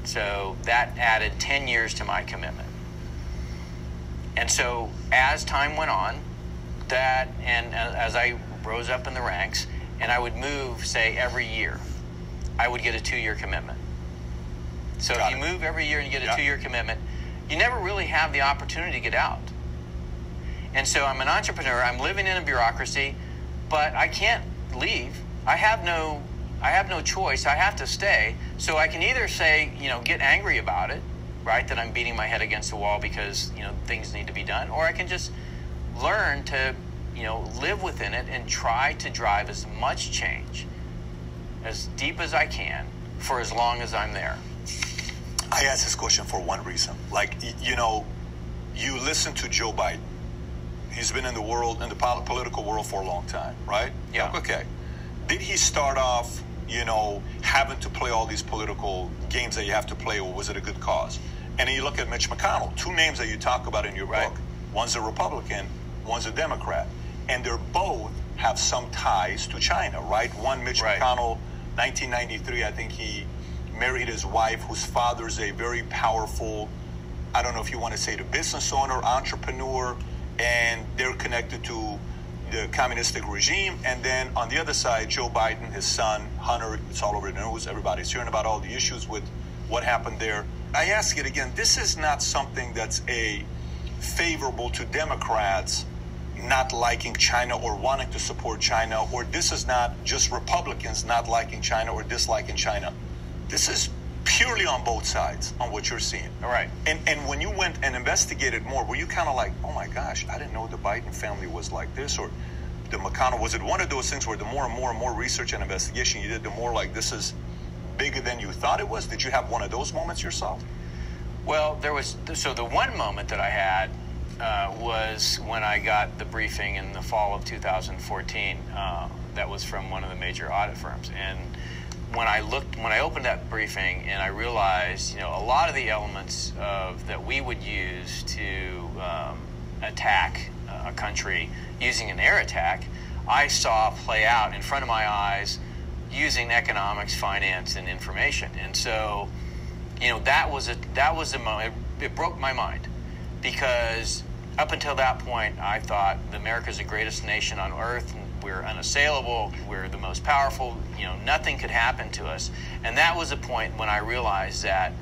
So that added 10 years to my commitment. And so as time went on, that and as I rose up in the ranks, and I would move, say, every year, I would get a two year commitment. So Got if you it. move every year and you get a two year commitment, you never really have the opportunity to get out. And so I'm an entrepreneur, I'm living in a bureaucracy, but I can't leave. I have no I have no choice. I have to stay. So I can either say, you know, get angry about it right? That I'm beating my head against the wall because, you know, things need to be done. Or I can just learn to, you know, live within it and try to drive as much change as deep as I can for as long as I'm there. I ask this question for one reason. Like, you know, you listen to Joe Biden. He's been in the world, in the political world for a long time, right? Yeah. Like, okay. Did he start off, you know, having to play all these political games that you have to play, or was it a good cause? And then you look at Mitch McConnell, two names that you talk about in your right. book. One's a Republican, one's a Democrat. And they're both have some ties to China, right? One, Mitch Right. McConnell, 1993, I think he married his wife, whose father's a very powerful, I don't know if you want to say the business owner, entrepreneur, and they're connected to the communistic regime. And then on the other side, Joe Biden, his son, Hunter, it's all over the news. Everybody's hearing about all the issues with what happened there. I ask it again this is not something that's a favorable to Democrats not liking China or wanting to support China, or this is not just Republicans not liking China or disliking China. This is purely on both sides on what you're seeing. All right. And and when you went and investigated more, were you kind of like, oh my gosh, I didn't know the Biden family was like this, or the McConnell? Was it one of those things where the more and more and more research and investigation you did, the more like this is bigger than you thought it was? Did you have one of those moments yourself? Well, there was so the one moment that I had uh, was when I got the briefing in the fall of 2014. Uh, that was from one of the major audit firms, and when I looked, when I opened that briefing, and I realized, you know, a lot of the elements of that we would use to um, attack a country using an air attack, I saw play out in front of my eyes using economics, finance, and information, and so you know that was a that was a moment it, it broke my mind. Because up until that point i thought america's the greatest nation on earth we're unassailable we're the most powerful you know nothing could happen to us. And that was a point when i realized that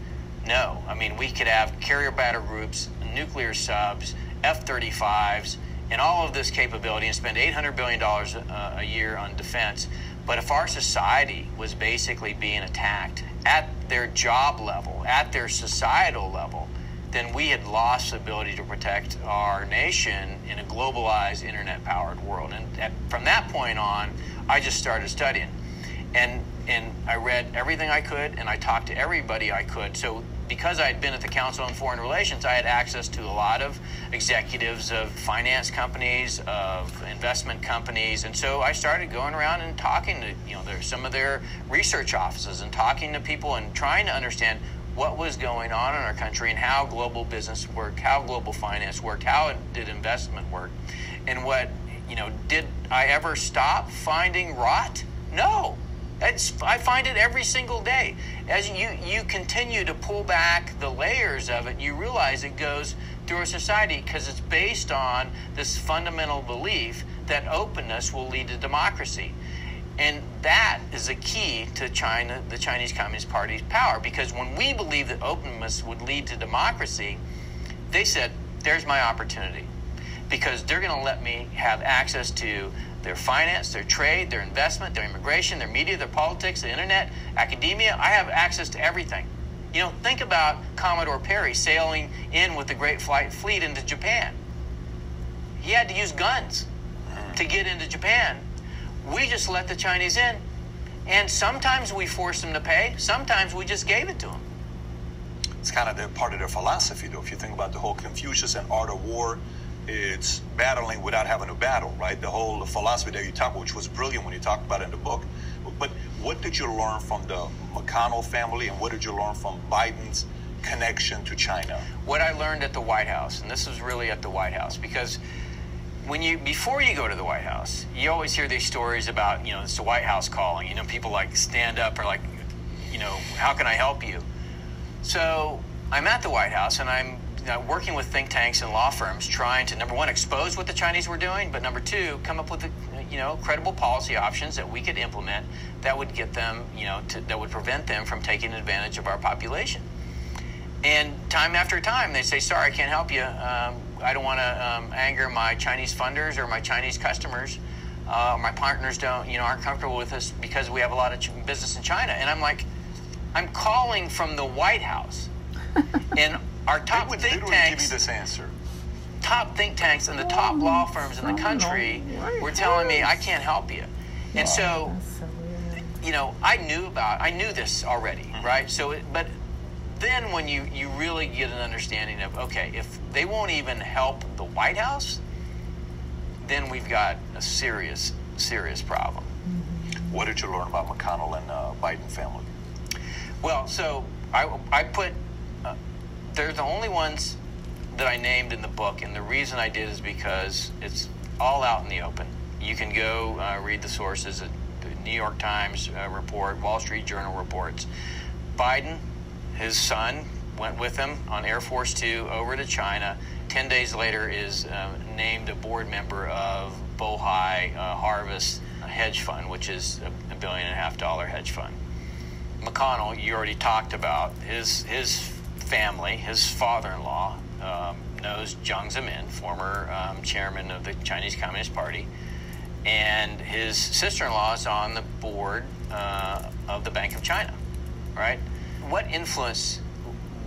no i mean we could have carrier battle groups nuclear subs f-35s and all of this capability and spend $800 billion a, uh, a year on defense but if our society was basically being attacked at their job level, at their societal level, then we had lost the ability to protect our nation in a globalized, internet powered world. And at, from that point on, I just started studying. And, and I read everything I could, and I talked to everybody I could. So because I had been at the Council on Foreign Relations, I had access to a lot of executives of finance companies, of investment companies, and so I started going around and talking to you know some of their research offices and talking to people and trying to understand what was going on in our country and how global business worked, how global finance worked, how did investment work, and what you know did I ever stop finding rot? No. It's, I find it every single day. As you, you continue to pull back the layers of it, you realize it goes through our society because it's based on this fundamental belief that openness will lead to democracy. And that is a key to China, the Chinese Communist Party's power, because when we believe that openness would lead to democracy, they said, there's my opportunity. Because they're going to let me have access to their finance, their trade, their investment, their immigration, their media, their politics, the internet, academia. I have access to everything. You know, think about Commodore Perry sailing in with the Great White Fleet into Japan. He had to use guns hmm. to get into Japan. We just let the Chinese in, and sometimes we forced them to pay. Sometimes we just gave it to them. It's kind of the part of their philosophy, though. If you think about the whole Confucius and art of war, it's battling without having to battle, right? The whole philosophy that you talked about, which was brilliant when you talked about it in the book. But what did you learn from the McConnell family, and what did you learn from Biden's connection to China? What I learned at the White House, and this was really at the White House, because when you before you go to the White House, you always hear these stories about you know it's the White House calling. You know, people like stand up or like, you know, how can I help you? So I'm at the White House and I'm you know, working with think tanks and law firms, trying to number one expose what the Chinese were doing, but number two come up with you know credible policy options that we could implement that would get them you know to, that would prevent them from taking advantage of our population. And time after time, they say, "Sorry, I can't help you. Um, I don't want to um, anger my Chinese funders or my Chinese customers. Uh, my partners don't, you know, aren't comfortable with us because we have a lot of ch- business in China." And I'm like, "I'm calling from the White House, and our They top would think literally give you tanks, this answer. top think tanks, and the top law firms in the country were telling me I can't help you." And so so you know, I knew about, I knew this already, right? So, it, but then when you you really get an understanding of, okay, if they won't even help the White House, then we've got a serious, serious problem. What did you learn about McConnell and uh, Biden family? Well, so I I put, uh, they're the only ones that I named in the book, and the reason I did is because it's all out in the open. You can go uh, read the sources. The New York Times uh, report, Wall Street Journal reports. Biden, his son, went with him on Air Force Two over to China. Ten days later, is uh, named a board member of Bohai uh, Harvest hedge fund, which is a billion and a half dollar hedge fund. McConnell, you already talked about his his family, his father-in-law um, knows Jiang Zemin, former um, chairman of the Chinese Communist Party, and his sister-in-law is on the board uh, of the Bank of China. Right? What influence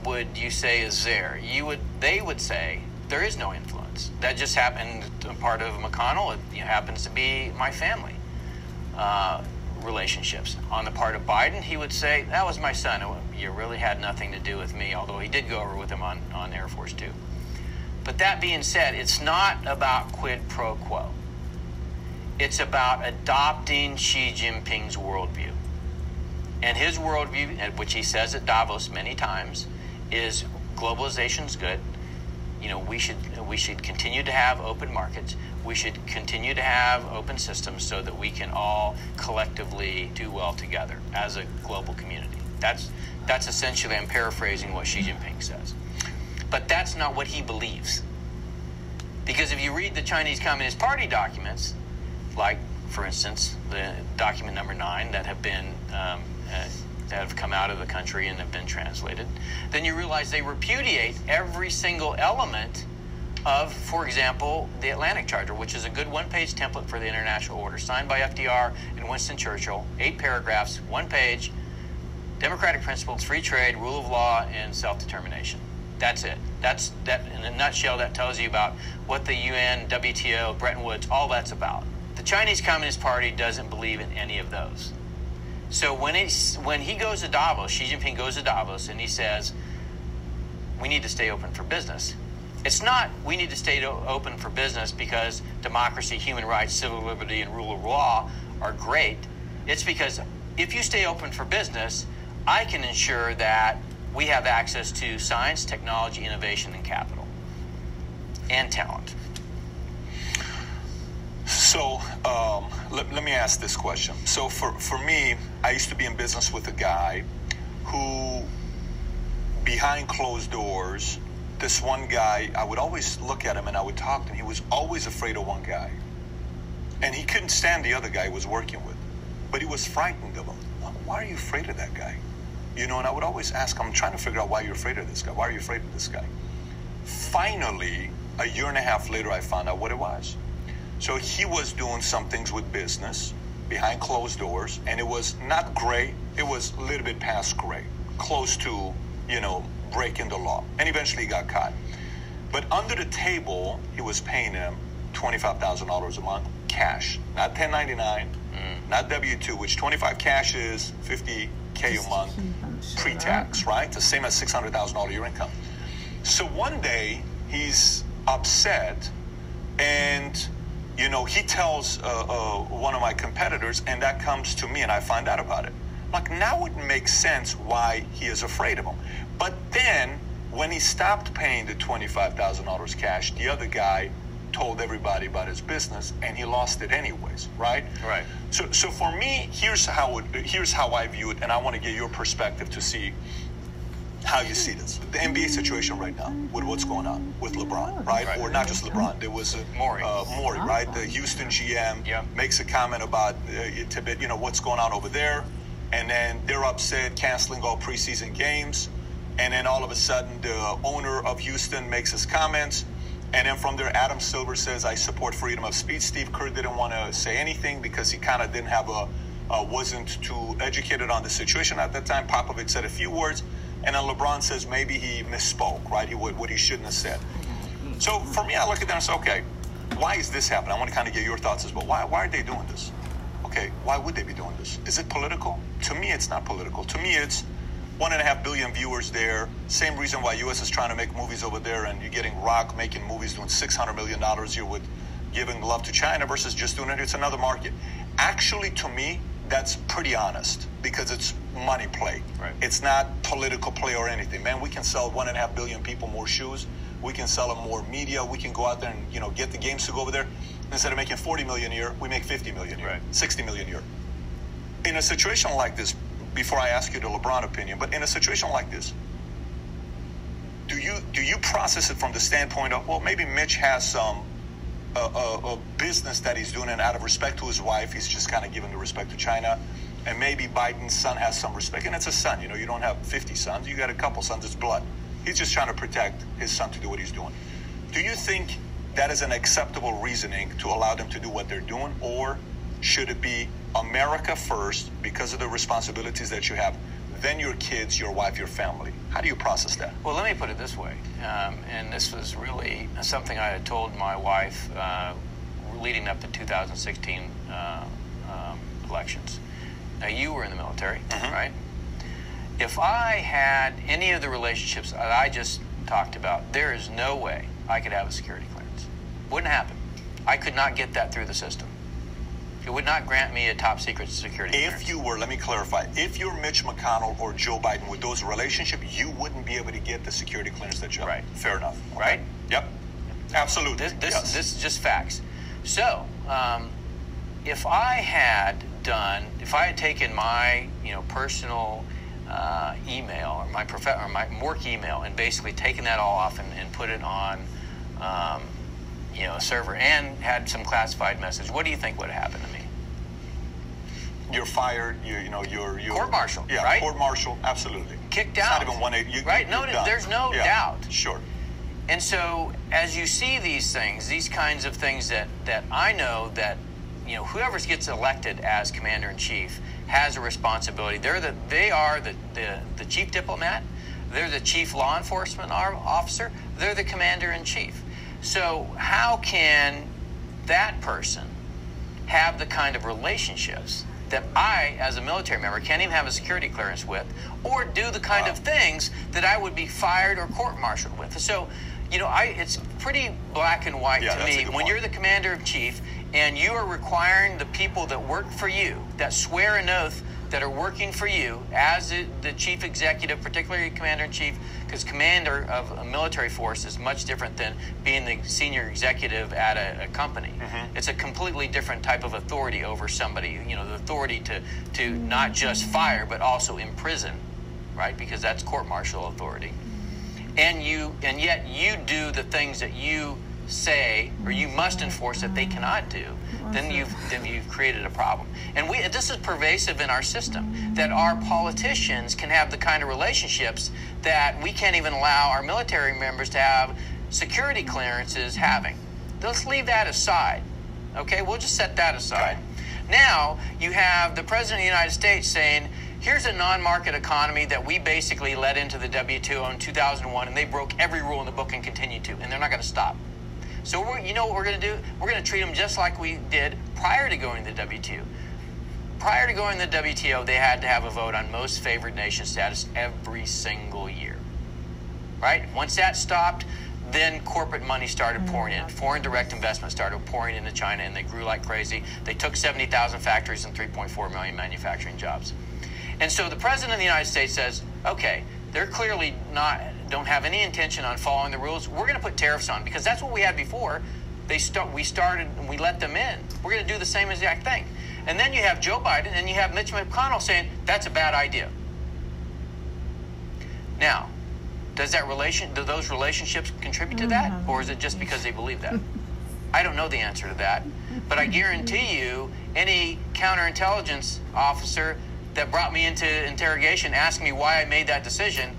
would you say is there? You would they would say there is no influence. That just happened. Part of McConnell. It happens to be my family. Uh, relationships. On the part of Biden, he would say, That was my son. You really had nothing to do with me, although he did go over with him on, on Air Force Two. But that being said, it's not about quid pro quo. It's about adopting Xi Jinping's worldview. And his worldview, which he says at Davos many times, is globalization's good. You know, we should we should continue to have open markets we should continue to have open systems so that we can all collectively do well together as a global community. That's that's essentially I'm paraphrasing what Xi Jinping says. But that's not what he believes. Because if you read the Chinese Communist Party documents, like for instance the document number nine that have been um, uh, that have come out of the country and have been translated, then you realize they repudiate every single element of, for example, the Atlantic Charter, which is a good one page template for the international order, signed by FDR and Winston Churchill, eight paragraphs, one page, democratic principles, free trade, rule of law, and self determination. That's it. That's that in a nutshell. That tells you about what the UN, WTO, Bretton Woods, all that's about. The Chinese Communist Party doesn't believe in any of those. So when he when he goes to Davos, Xi Jinping goes to Davos, and he says, "We need to stay open for business." It's not we need to stay open for business because democracy, human rights, civil liberty, and rule of law are great. It's because if you stay open for business, I can ensure that we have access to science, technology, innovation, and capital, and talent. So um, let, let me ask this question. So for, for me, I used to be in business with a guy who, behind closed doors, this one guy, I would always look at him and I would talk to him. He was always afraid of one guy. And he couldn't stand the other guy he was working with. But he was frightened of him. Why are you afraid of that guy? You know, and I would always ask him, I'm trying to figure out why you're afraid of this guy. Why are you afraid of this guy? Finally, a year and a half later, I found out what it was. So he was doing some things with business behind closed doors, and it was not great. It was a little bit past great, close to, you know, breaking the law. And eventually he got caught. But under the table, he was paying him $25,000 a month cash, not 1099, mm. not W 2, which 25 cash is 50K a month pre tax, right? The same as $600,000 a year income. So one day he's upset and you know he tells uh, uh, one of my competitors and that comes to me and i find out about it like now it makes sense why he is afraid of him but then, when he stopped paying the $25,000 cash, the other guy told everybody about his business and he lost it anyways, right? Right. So, so for me, here's how it, here's how I view it, and I want to get your perspective to see how you see this. The NBA situation right now, with what's going on with LeBron, right? right. Or not just LeBron. There was a Morey, uh, Morey, right? The Houston GM yeah. makes a comment about uh, Tibet, you know, what's going on over there, and then they're upset, canceling all preseason games. And then all of a sudden, the owner of Houston makes his comments. And then from there, Adam Silver says, I support freedom of speech. Steve Kerr didn't want to say anything because he kind of didn't have a, uh, wasn't too educated on the situation at that time. Popovich said a few words. And then LeBron says maybe he misspoke, right? He would what he shouldn't have said. So for me, I look at that and say, okay, why is this happening? I want to kind of get your thoughts as well. Why, why are they doing this? Okay, why would they be doing this? Is it political? To me, it's not political. To me, it's one and a half billion viewers there. Same reason why U.S. is trying to make movies over there, and you're getting Rock making movies doing six hundred million dollars. You're with giving love to China versus just doing it. It's another market. Actually, to me, that's pretty honest because it's money play. Right. It's not political play or anything. Man, we can sell one and a half billion people more shoes. We can sell them more media. We can go out there and you know get the games to go over there. Instead of making 40 million a year, we make 50 million a year, Right. 60 million a year. In a situation like this, before I ask you the LeBron opinion, but in a situation like this, do you do you process it from the standpoint of well maybe Mitch has some a, a, a business that he's doing and out of respect to his wife he's just kind of giving the respect to China and maybe Biden's son has some respect and it's a son you know you don't have 50 sons you got a couple sons it's blood. He's just trying to protect his son to do what he's doing. Do you think that is an acceptable reasoning to allow them to do what they're doing or should it be America first because of the responsibilities that you have then your kids your wife your family how do you process that Well, let me put it this way, um, and this was really something I had told my wife uh, leading up to 2016 uh, um, elections. Now, you were in the military, right? If I had any of the relationships that I just talked about, there is no way I could have a security clearance. Wouldn't happen. I could not get that through the system. It would not grant me a top secret security clearance. If you were, let me clarify, if you're Mitch McConnell or Joe Biden with those relationships, you wouldn't be able to get the security clearance that you have. Right. Fair enough. Okay. Right? Yep. Absolutely. This, this, yes. this is just facts. So, um, if I had done, if I had taken my, you know, personal uh, email or my prof- or my work email and basically taken that all off and, and put it on, um, you know, a server and had some classified message, what do you think would have happened to me? You're fired. You, you know, you're, you're Court-martial, Yeah. right? Court martial. Absolutely. Kicked It's out. not even one eight. You, Right? No, done. there's no Yeah. doubt. Sure. And so, as you see these things, these kinds of things that, that I know that, you know, whoever gets elected as commander in chief has a responsibility. They're the, they are the, the, the chief diplomat, they're the chief law enforcement officer, they're the commander in chief. So, how can that person have the kind of relationships that I, as a military member, can't even have a security clearance with, or do the kind of things that I would be fired or court-martialed with. So, you know, I it's pretty black and white Yeah, to me. When point. you're the commander in chief and you are requiring the people that work for you, that swear an oath, that are working for you as the, chief executive, particularly commander in chief, because commander of a military force is much different than being the senior executive at a, a company. Mm-hmm. It's a completely different type of authority over somebody. You know, the authority to to not just fire but also imprison, right? Because that's court martial authority. And you and yet you do the things that you say or you must enforce that they cannot do. Then you've then you've created a problem. And we this is pervasive in our system that our politicians can have the kind of relationships that we can't even allow our military members to have security clearances having. Let's leave that aside. Okay, we'll just set that aside. Now you have the president of the United States saying, "Here's a non-market economy that we basically let into the WTO in 2001, and they broke every rule in the book and continue to, and they're not going to stop." So we're, you know what we're going to do? We're going to treat them just like we did prior to going to the WTO. Prior to going to the WTO, they had to have a vote on most favored nation status every single year. Right? Once that stopped, then corporate money started mm-hmm. pouring in. Foreign direct investment started pouring into China, and they grew like crazy. They took 70,000 factories and 3.4 million manufacturing jobs. And so the president of the United States says, okay, they're clearly not don't have any intention on following the rules. We're going to put tariffs on because that's what we had before. They start we started and we let them in. We're going to do the same exact thing. And then you have Joe Biden and you have Mitch McConnell saying that's a bad idea. Now, does that relation do those relationships contribute to that mm-hmm. or is it just because they believe that? I don't know the answer to that, but I guarantee you any counterintelligence officer that brought me into interrogation asked me why I made that decision,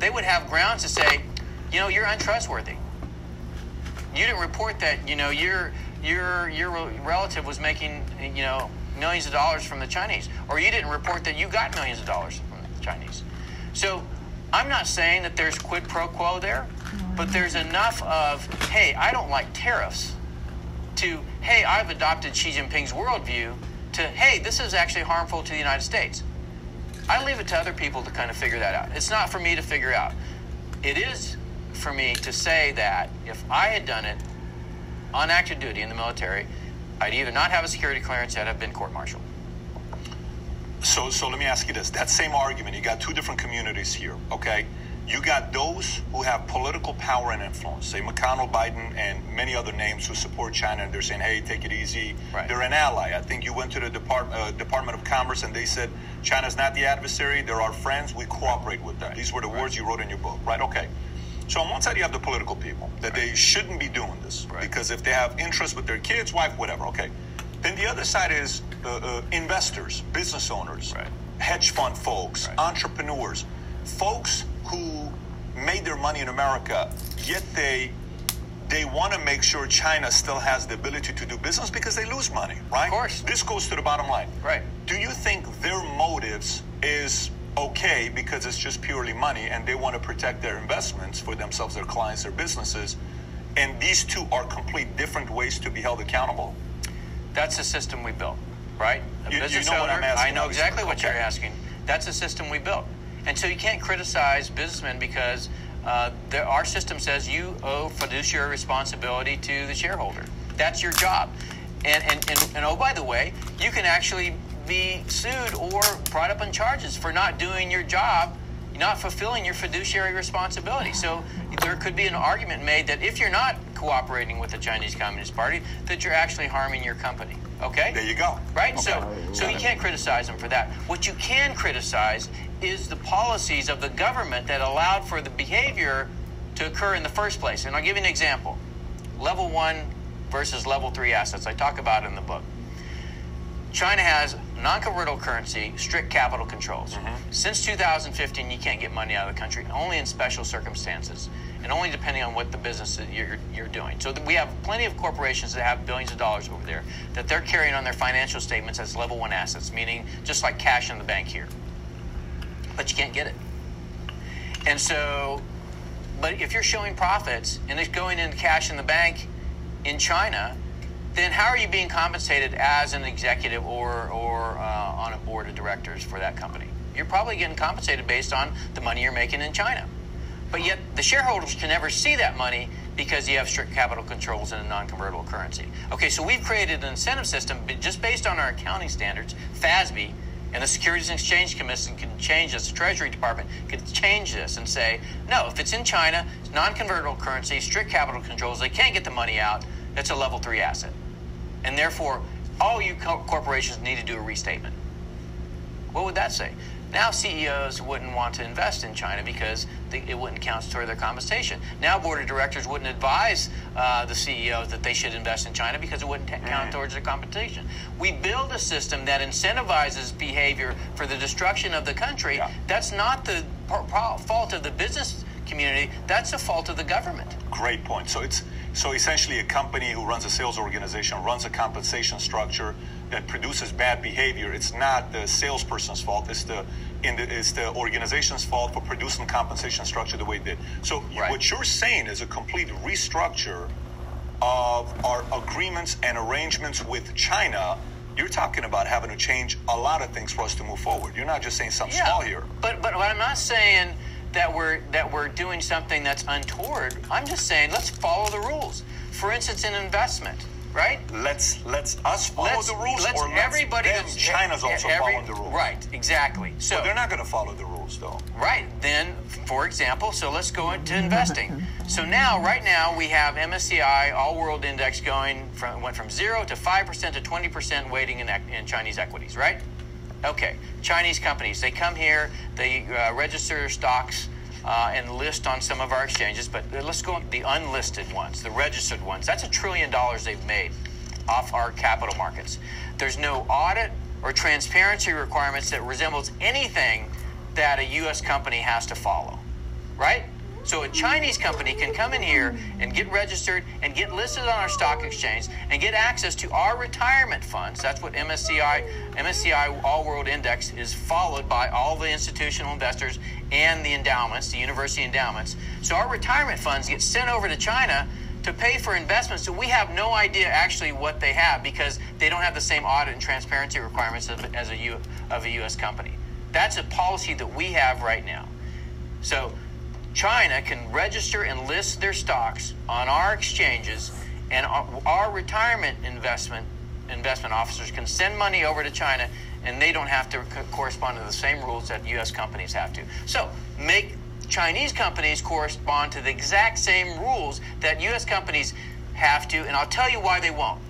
they would have grounds to say, you know, you're untrustworthy. You didn't report that, you know, your your your relative was making, you know, millions of dollars from the Chinese, or you didn't report that you got millions of dollars from the Chinese. So, I'm not saying that there's quid pro quo there, but there's enough of, hey, I don't like tariffs, to, hey, I've adopted Xi Jinping's worldview, to, hey, this is actually harmful to the United States. I leave it to other people to kind of figure that out. It's not for me to figure out. It is for me to say that if I had done it on active duty in the military, I'd either not have a security clearance I'd have been court-martialed. So, so let me ask you this: that same argument, you got two different communities here. Okay, You got those who have political power and influence, say McConnell, Biden, and many other names who support China, and they're saying, "Hey, take it easy." Right. They're an ally. I think you went to the Depart- uh, Department of Commerce, and they said, "China's not the adversary; they're our friends. We cooperate with them." Right. These were the Right. words you wrote in your book, right? Okay. So on one side, you have the political people that they shouldn't be doing this Right. because if they have interest with their kids, wife, whatever, okay. Then the other side is uh, uh, investors, business owners, Right. hedge fund folks, Right. entrepreneurs, folks who made their money in America, yet they they want to make sure China still has the ability to do business because they lose money, right? Of course. This goes to the bottom line. Right. Do you think their motives is okay because it's just purely money and they want to protect their investments for themselves, their clients, their businesses? And these two are complete different ways to be held accountable? That's the system we built, right? A You- you know what owner, I'm asking, I know obviously. exactly what Okay. you're asking. That's the system we built. And so you can't criticize businessmen because uh, there, our system says you owe fiduciary responsibility to the shareholder. That's your job. And, and, and, and oh, by the way, you can actually be sued or brought up on charges for not doing your job, not fulfilling your fiduciary responsibility. So there could be an argument made that if you're not cooperating with the Chinese Communist Party, that you're actually harming your company. Okay? There you go. Right? Okay. So so you can't criticize them for that. What you can criticize is the policies of the government that allowed for the behavior to occur in the first place. And I'll give you an example. Level 1 versus level 3 assets. I talk about it in the book. China has non-convertible currency, strict capital controls. Mm-hmm. Since 2015, you can't get money out of the country, only in special circumstances, and only depending on what the business that you're, you're doing. So we have plenty of corporations that have billions of dollars over there that they're carrying on their financial statements as level one assets, meaning just like cash in the bank here. But you can't get it. And so, but if you're showing profits and it's going into cash in the bank in China, then how are you being compensated as an executive or, or uh, on a board of directors for that company? You're probably getting compensated based on the money you're making in China. But yet the shareholders can never see that money because you have strict capital controls in a non-convertible currency. Okay, so we've created an incentive system just based on our accounting standards, FASB, and the Securities and Exchange Commission can change this. The Treasury Department can change this and say, no, if it's in China, it's non-convertible currency, strict capital controls, they can't get the money out. It's a level three asset, and therefore all you co- corporations need to do a restatement. What would that say? Now CEOs wouldn't want to invest in China because they, it wouldn't count toward their compensation. Now board of directors wouldn't advise uh, the CEOs that they should invest in China because it wouldn't ta- count towards their compensation. We build a system that incentivizes behavior for the destruction of the country. Yeah. That's not the pro- pro- fault of the business community. That's the fault of the government. Great point. So it's so essentially a company who runs a sales organization runs a compensation structure that produces bad behavior. It's not the salesperson's fault. It's the in the, it's the organization's fault for producing compensation structure the way it did. So Right. what you're saying is a complete restructure of our agreements and arrangements with China. You're talking about having to change a lot of things for us to move forward. You're not just saying something small here. But but I'm not saying that we're that we're doing something that's untoward. I'm just saying let's follow the rules. For instance, in investment, right? Let's let's us follow let's, the rules, let's or let's everybody that's China's also every- following the rules. Right, exactly. So But they're not going to follow the rules, though. Right. Then, for example, so let's go into investing. So now, right now, we have MSCI All World Index going from went from zero to five percent to twenty percent weighting in, in Chinese equities. Right. Okay. Chinese companies they come here, they uh, register stocks. Uh, and list on some of our exchanges, but let's go on the unlisted ones, the registered ones. That's a trillion dollars they've made off our capital markets. There's no audit or transparency requirements that resembles anything that a U.S. company has to follow, right? So a Chinese company can come in here and get registered and get listed on our stock exchange and get access to our retirement funds. That's what MSCI MSCI All World Index is followed by all the institutional investors and the endowments, the university endowments. So our retirement funds get sent over to China to pay for investments so we have no idea actually what they have because they don't have the same audit and transparency requirements of, as a U, of a U.S. company. That's a policy that we have right now. So China can register and list their stocks on our exchanges, and our, retirement investment investment officers can send money over to China, and they don't have to co- correspond to the same rules that U.S. companies have to. So make Chinese companies correspond to the exact same rules that U.S. companies have to, and I'll tell you why they won't.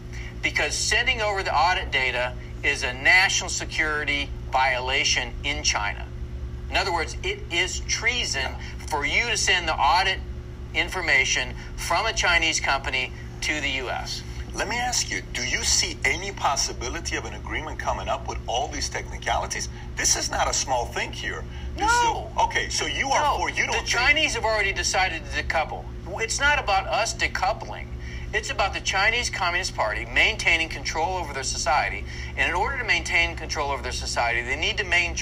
Because sending over the audit data is a national security violation in China. In other words, it is treason for you to send the audit information from a Chinese company to the U.S. Let me ask you, do you see any possibility of an agreement coming up with all these technicalities? This is not a small thing here. This No. Is, okay, so you are No, for you don't the think- Chinese have already decided to decouple. It's not about us decoupling. It's about the Chinese Communist Party maintaining control over their society. And in order to maintain control over their society, they need to maintain